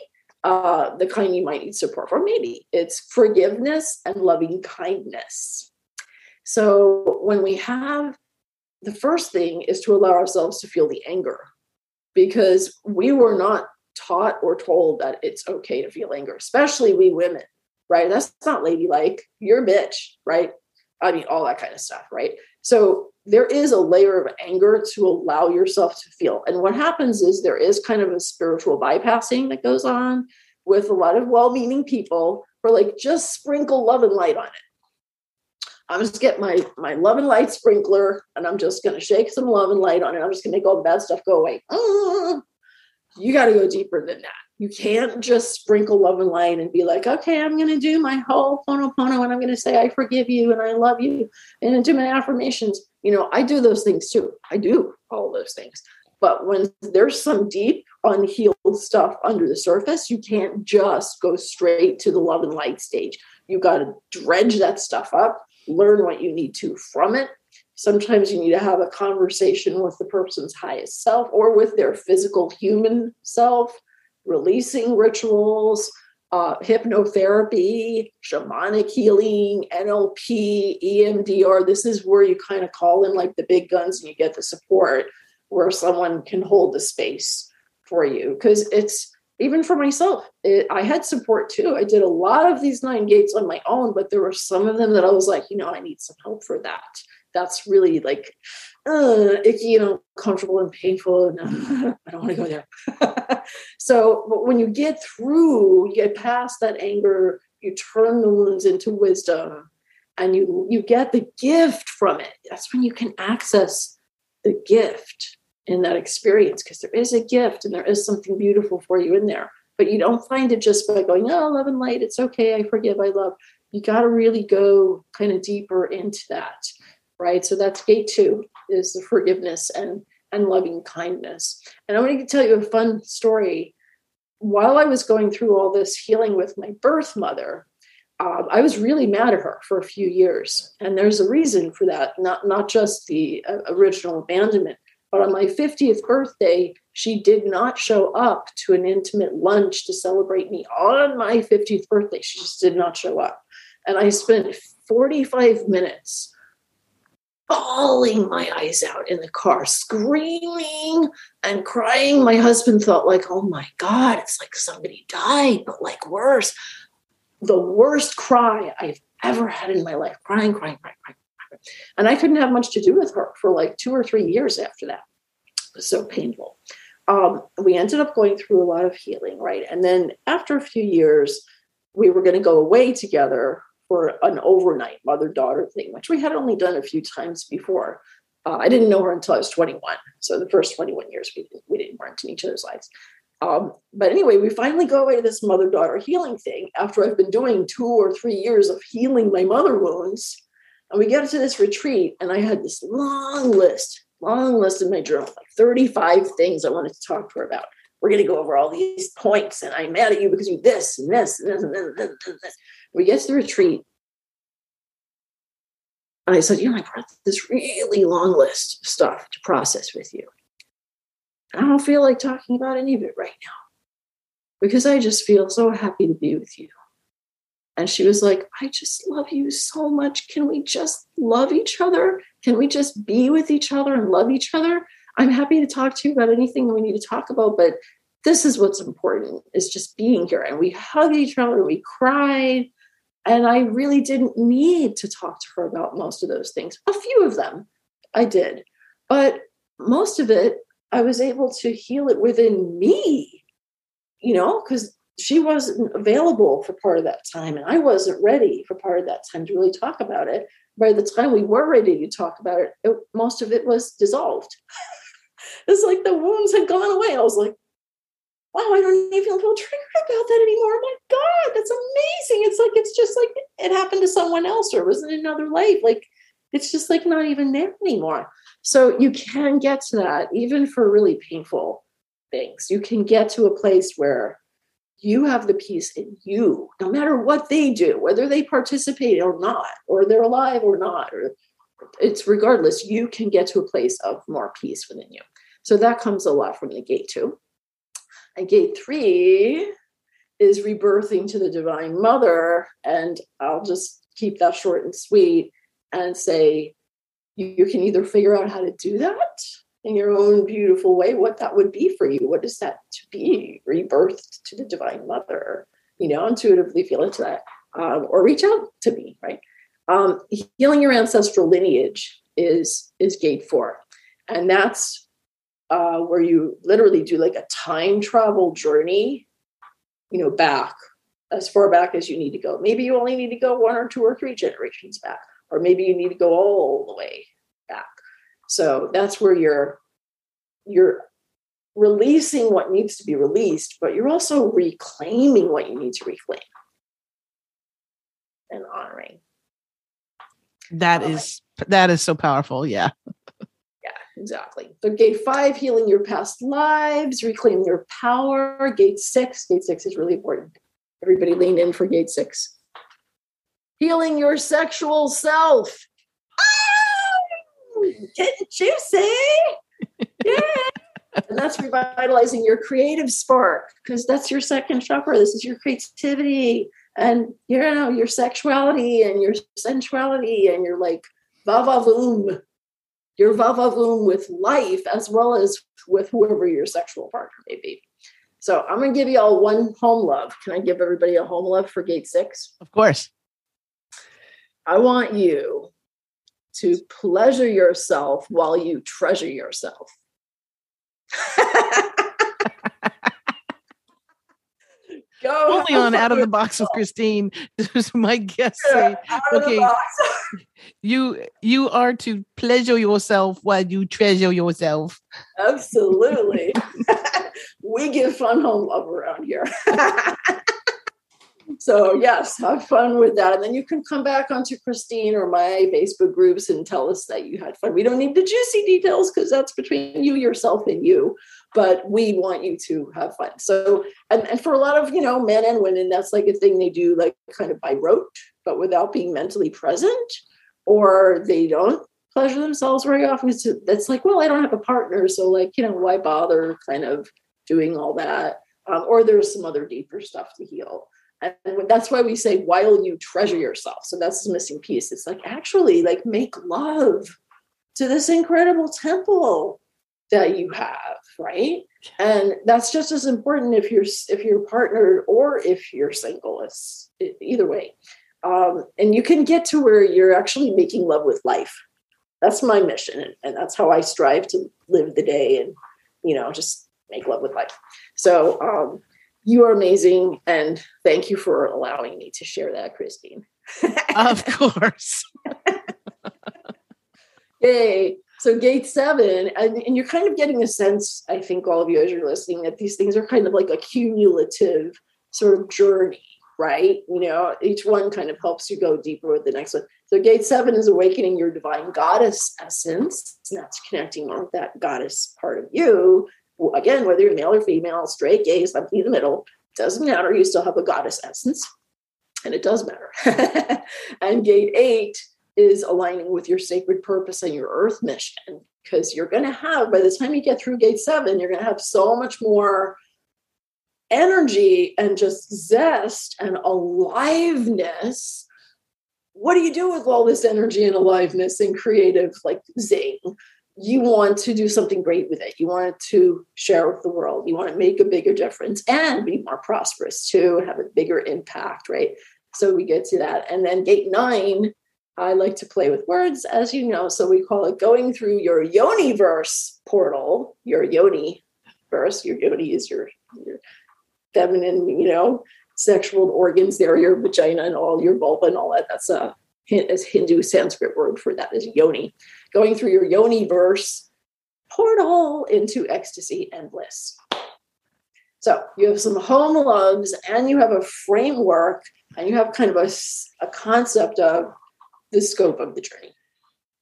uh, the kind you might need support for, maybe it's forgiveness and loving kindness. So when we have the first thing is to allow ourselves to feel the anger because we were not taught or told that it's okay to feel anger, especially we women, right? That's not ladylike. You're a bitch, right? I mean, all that kind of stuff, right? So there is a layer of anger to allow yourself to feel. And what happens is there is kind of a spiritual bypassing that goes on with a lot of well meaning people who are like, just sprinkle love and light on it. I'm just get my my love and light sprinkler, and I'm just gonna shake some love and light on it. I'm just gonna make all the bad stuff go away. Uh, you got to go deeper than that. You can't just sprinkle love and light and be like, okay, I'm gonna do my whole Ho'oponopono, and I'm gonna say I forgive you and I love you, and do my affirmations. You know, I do those things too. I do all those things. But when there's some deep, unhealed stuff under the surface, you can't just go straight to the love and light stage. You've got to dredge that stuff up learn what you need to from it. Sometimes you need to have a conversation with the person's highest self or with their physical human self, releasing rituals, uh, hypnotherapy, shamanic healing, NLP, EMDR. This is where you kind of call in like the big guns and you get the support where someone can hold the space for you because it's even for myself, it, I had support too. I did a lot of these nine gates on my own, but there were some of them that I was like, you know, I need some help for that. That's really like icky, you know, comfortable and painful, and uh, I don't want to go there. so, but when you get through, you get past that anger, you turn the wounds into wisdom, and you you get the gift from it. That's when you can access the gift in that experience because there is a gift and there is something beautiful for you in there. But you don't find it just by going, oh, love and light, it's okay, I forgive, I love. You got to really go kind of deeper into that, right? So that's gate two is the forgiveness and and loving kindness. And I'm going to tell you a fun story. While I was going through all this healing with my birth mother, um, I was really mad at her for a few years, and there's a reason for that. Not not just the uh, original abandonment, but on my 50th birthday, she did not show up to an intimate lunch to celebrate me on my 50th birthday. She just did not show up. And I spent 45 minutes bawling my eyes out in the car, screaming and crying. My husband felt like, oh my God, it's like somebody died, but like worse. The worst cry I've ever had in my life crying, crying, crying, crying. And I couldn't have much to do with her for like two or three years after that. It was so painful. Um, we ended up going through a lot of healing, right? And then after a few years, we were going to go away together for an overnight mother daughter thing, which we had only done a few times before. Uh, I didn't know her until I was 21. So the first 21 years, we, we didn't weren't in each other's lives. Um, but anyway, we finally go away to this mother daughter healing thing after I've been doing two or three years of healing my mother wounds. And we get to this retreat, and I had this long list, long list in my journal, like 35 things I wanted to talk to her about. We're going to go over all these points, and I'm mad at you because you this and this and this and this. And this, We get to the retreat, And I said, you know, I brought this really long list of stuff to process with you. I don't feel like talking about any of it right now because I just feel so happy to be with you. And she was like, I just love you so much. Can we just love each other? Can we just be with each other and love each other? I'm happy to talk to you about anything we need to talk about, but this is what's important is just being here. And we hugged each other, we cried. And I really didn't need to talk to her about most of those things. A few of them I did, but most of it, I was able to heal it within me, you know, because she wasn't available for part of that time and i wasn't ready for part of that time to really talk about it. By the time we were ready to talk about it, it most of it was dissolved. It's like the wounds had gone away. I was like wow i don't even feel triggered about that anymore. Oh my god that's amazing. It's like it's just like it happened to someone else or it was in another life. Like it's just like not even there anymore. So you can get to that even for really painful things. You can get to a place where you have the peace in you, no matter what they do, whether they participate or not, or they're alive or not, or it's regardless, you can get to a place of more peace within you. So that comes a lot from the gate two. And gate three is rebirthing to the divine mother. And I'll just keep that short and sweet and say, you can either figure out how to do that in your own beautiful way what that would be for you. What is that to be rebirthed to the Divine Mother? You know, intuitively feel into that, um, or reach out to me. Right, um, healing your ancestral lineage is is gate four, and that's uh, where you literally do like a time travel journey. You know, back as far back as you need to go. Maybe you only need to go one or two or three generations back, or maybe you need to go all the way back so that's where you're you're releasing what needs to be released, but you're also reclaiming what you need to reclaim and honoring. That is that is so powerful. Yeah. Exactly. So gate five, healing your past lives, reclaiming your power. Gate six, gate six is really important. Everybody lean in for gate six. Healing your sexual self oh, getting juicy. Yeah. and that's revitalizing your creative spark because that's your second chakra. This is your creativity and you know your sexuality and your sensuality and your like vavavoom, your vavavoom with life as well as with whoever your sexual partner may be. So I'm gonna give you all one home love. Can I give everybody a home love for gate six? Of course. I want you to pleasure yourself while you treasure yourself. Go only on out of the box with Christine. This is my guest say, okay, you you are to pleasure yourself while you treasure yourself. Absolutely. we give fun home love around here. So yes, have fun with that. And then you can come back onto Christine or my Facebook groups and tell us that you had fun. We don't need the juicy details because that's between you, yourself, and you. But we want you to have fun. So, and, and for a lot of, you know, men and women, that's like a thing they do like kind of by rote, but without being mentally present, or they don't pleasure themselves very often. It's, that's like, well, I don't have a partner. So like, you know, why bother kind of doing all that? Um, or there's some other deeper stuff to heal. And that's why we say while you treasure yourself. So that's the missing piece. It's like actually like make love to this incredible temple that you have, right? And that's just as important if you're if you're partnered or if you're single. It's either way. Um, and you can get to where you're actually making love with life. That's my mission, and, and that's how I strive to live the day and you know just make love with life. So um, you are amazing. And thank you for allowing me to share that, Christine. of course. Yay. So, gate seven, and, and, you're kind of getting a sense, I think, all of you as you're listening, that these things are kind of like a cumulative sort of journey, right? You know, each one kind of helps you go deeper with the next one. So, gate seven is awakening your divine goddess essence. And that's connecting more with that goddess part of you again, whether you're male or female, straight, gay, something in the middle, doesn't matter. You still have a goddess essence, and it does matter. and gate eight is aligning with your sacred purpose and your earth mission because you're going to have by the time you get through gate 7 you're going to have so much more energy and just zest and aliveness. What do you do with all this energy and aliveness and creative like zing? You want to do something great with it. You want to share with the world. You want to make a bigger difference and be more prosperous too have a bigger impact right? So we get to that. And then gate nine i like to play with words as you know so we call it going through your yoni verse portal your yoni verse your yoni is your, your feminine, you know, sexual organs there, your vagina and all your vulva and all that. That's a as Hindu Sanskrit word for that is yoni. Going through your yoni verse portal into ecstasy and bliss. So you have some home loves and you have a framework and you have kind of a, a concept of the scope of the journey.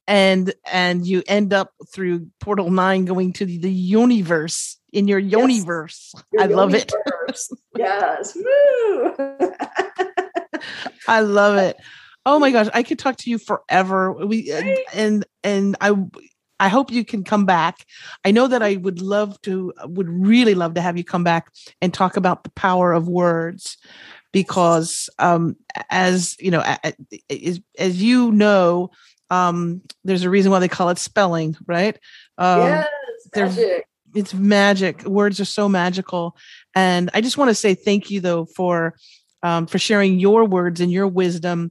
And and you end up through portal nine going to the, universe in your universe. Yes. I love it. yes. I love it. Oh my gosh, I could talk to you forever. We right? and and I I hope you can come back. I know that I would love to would really love to have you come back and talk about the power of words because um as you know as, as you know um there's a reason why they call it spelling, right? Um yes, magic it's magic. Words are so magical. And I just want to say thank you though for um, for sharing your words and your wisdom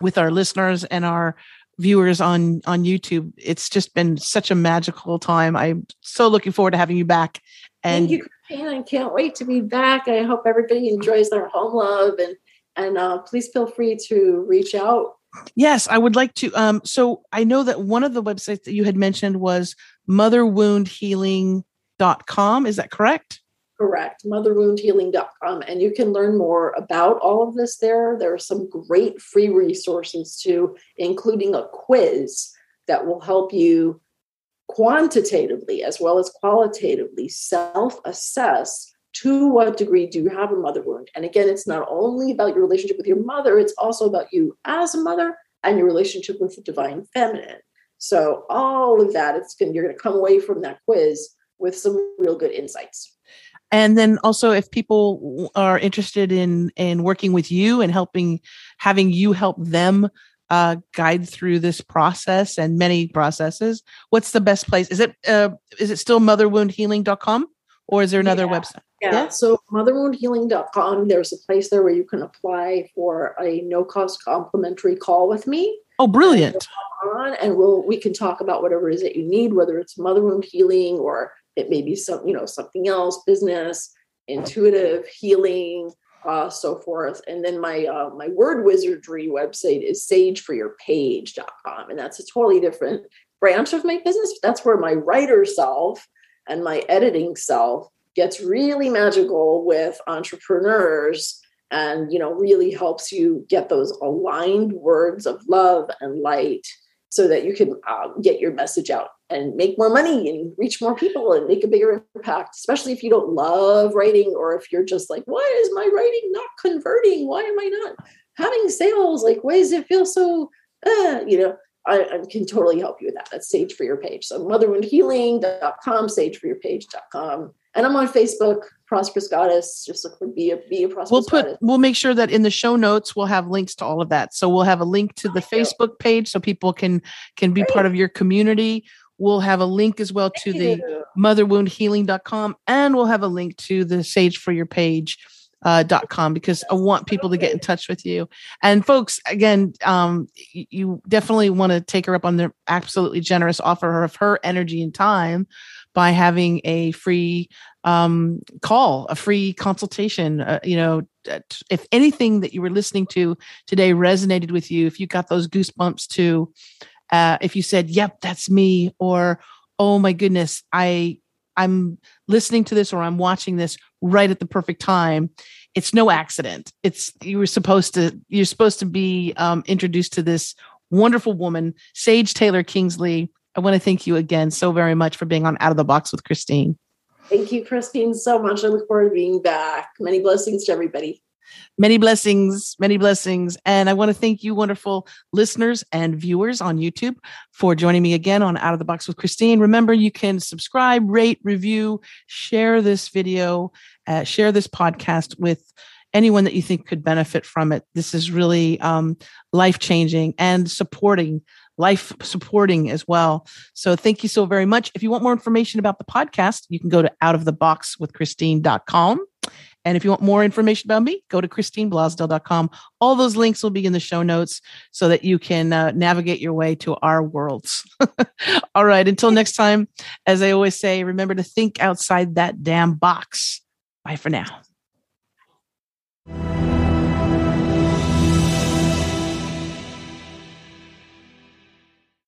with our listeners and our viewers on on YouTube. It's just been such a magical time. I'm so looking forward to having you back. And thank you, Christine. I can't wait to be back. I hope everybody enjoys their home love and and uh, please feel free to reach out Yes, I would like to. Um, so I know that one of the websites that you had mentioned was Mother Wound Healing com. Is that correct? Correct. Motherwoundhealing.com. And you can learn more about all of this there. There are some great free resources too, including a quiz that will help you quantitatively as well as qualitatively self assess to what degree do you have a mother wound. And again, it's not only about your relationship with your mother, it's also about you as a mother and your relationship with the divine feminine. So all of that, it's going you're going to come away from that quiz with some real good insights. And then also if people are interested in in working with you and helping having you help them uh, guide through this process and many processes, what's the best place? Is it uh, is it still motherwoundhealing.com or is there another yeah. website? Yeah. yeah. So motherwoundhealing.com, there's a place there where you can apply for a no cost complimentary call with me. Oh, brilliant. On and we'll we can talk about whatever it is that you need, whether it's mother wound healing or it may be some, you know, something else, business, intuitive healing, uh, so forth. And then my uh, my word wizardry website is sageforyourpage.com. And that's a totally different branch of my business. That's where my writer self and my editing self gets really magical with entrepreneurs and you know really helps you get those aligned words of love and light so that you can um, get your message out and make more money and reach more people and make a bigger impact, especially if you don't love writing or if you're just like, why is my writing not converting? Why am I not having sales? Like, why does it feel so, uh, you know, I, I, can totally help you with that. That's Sage for Your Page. So motherwoundhealing.com, sageforyourpage.com. And I'm on Facebook, Prosperous Goddess. Just look for be a be a prosperous We'll put goddess. we'll make sure that in the show notes we'll have links to all of that. So we'll have a link to the Facebook page so people can can be Great. part of your community. We'll have a link as well to the motherwoundhealing.com and we'll have a link to the Sage for Your Page. Uh, dot com because I want people to get in touch with you. And folks, again, um, you definitely want to take her up on the absolutely generous offer of her energy and time by having a free um, call, a free consultation. Uh, you know, if anything that you were listening to today resonated with you, if you got those goosebumps too, uh, if you said, "Yep, that's me," or "Oh my goodness, I I'm listening to this or I'm watching this right at the perfect time." It's no accident. It's you were supposed to you're supposed to be um, introduced to this wonderful woman, Sage Taylor Kingsley. I want to thank you again so very much for being on Out of the Box with Christine. Thank you, Christine, so much. I look forward to being back. Many blessings to everybody. Many blessings, many blessings. And I want to thank you, wonderful listeners and viewers on YouTube, for joining me again on Out of the Box with Christine. Remember, you can subscribe, rate, review, share this video, uh, share this podcast with anyone that you think could benefit from it. This is really um, life changing and supporting life supporting as well. So thank you so very much. If you want more information about the podcast, you can go to outoftheboxwithchristine.com. And if you want more information about me, go to christineblosdale.com. All those links will be in the show notes so that you can uh, navigate your way to our worlds. All right. Until next time, as I always say, remember to think outside that damn box. Bye for now.